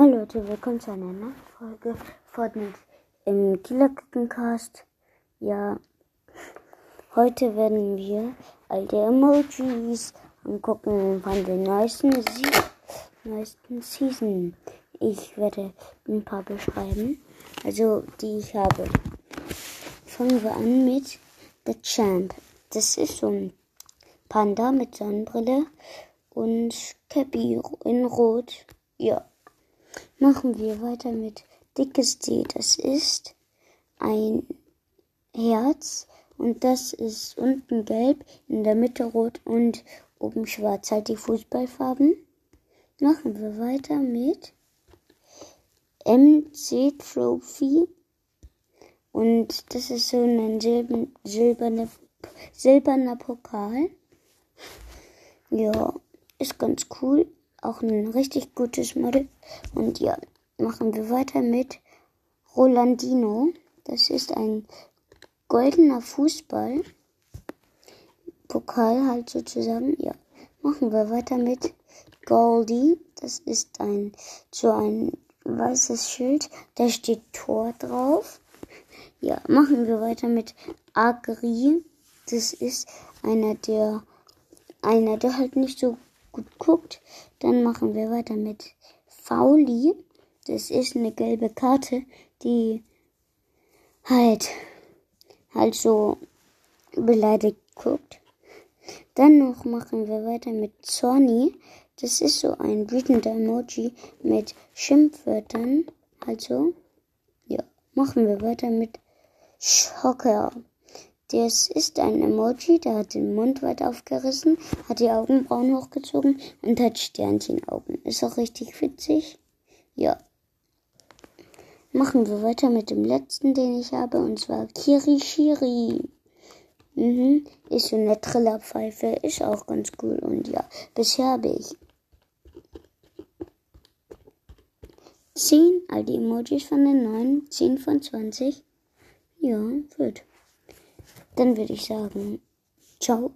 Hallo Leute, willkommen zu einer neuen Folge von im Killer-Cast. Ja, heute werden wir alte Emojis angucken von den neuesten, neuesten Season. Ich werde ein paar beschreiben, also die ich habe. Fangen wir an mit The Champ. Das ist so ein Panda mit Sonnenbrille und Cappy in Rot. Ja. Machen wir weiter mit dickes D. Das ist ein Herz und das ist unten gelb, in der Mitte rot und oben schwarz. Halt die Fußballfarben. Machen wir weiter mit MC Trophy. Und das ist so ein silbern, silberner, silberner Pokal. Ja, ist ganz cool. Auch ein richtig gutes Model. Und ja, machen wir weiter mit Rolandino. Das ist ein goldener Fußball. Pokal halt sozusagen. Ja, machen wir weiter mit Goldie. Das ist ein so ein weißes Schild. Da steht Tor drauf. Ja, machen wir weiter mit Agri. Das ist einer der einer, der halt nicht so guckt. Dann machen wir weiter mit Fauli. Das ist eine gelbe Karte, die halt, halt so beleidigt guckt. Dann noch machen wir weiter mit Zorni. Das ist so ein wütender Emoji mit Schimpfwörtern. Also, ja, machen wir weiter mit Schocker. Das ist ein Emoji, der hat den Mund weit aufgerissen, hat die Augenbrauen hochgezogen und hat Sternchenaugen. Ist auch richtig witzig. Ja. Machen wir weiter mit dem letzten, den ich habe, und zwar Kirishiri. Mhm, ist so eine Trillerpfeife, ist auch ganz cool. Und ja, bisher habe ich 10 all die Emojis von den neuen, 10 von 20. Ja, wird. Dann würde ich sagen, ciao.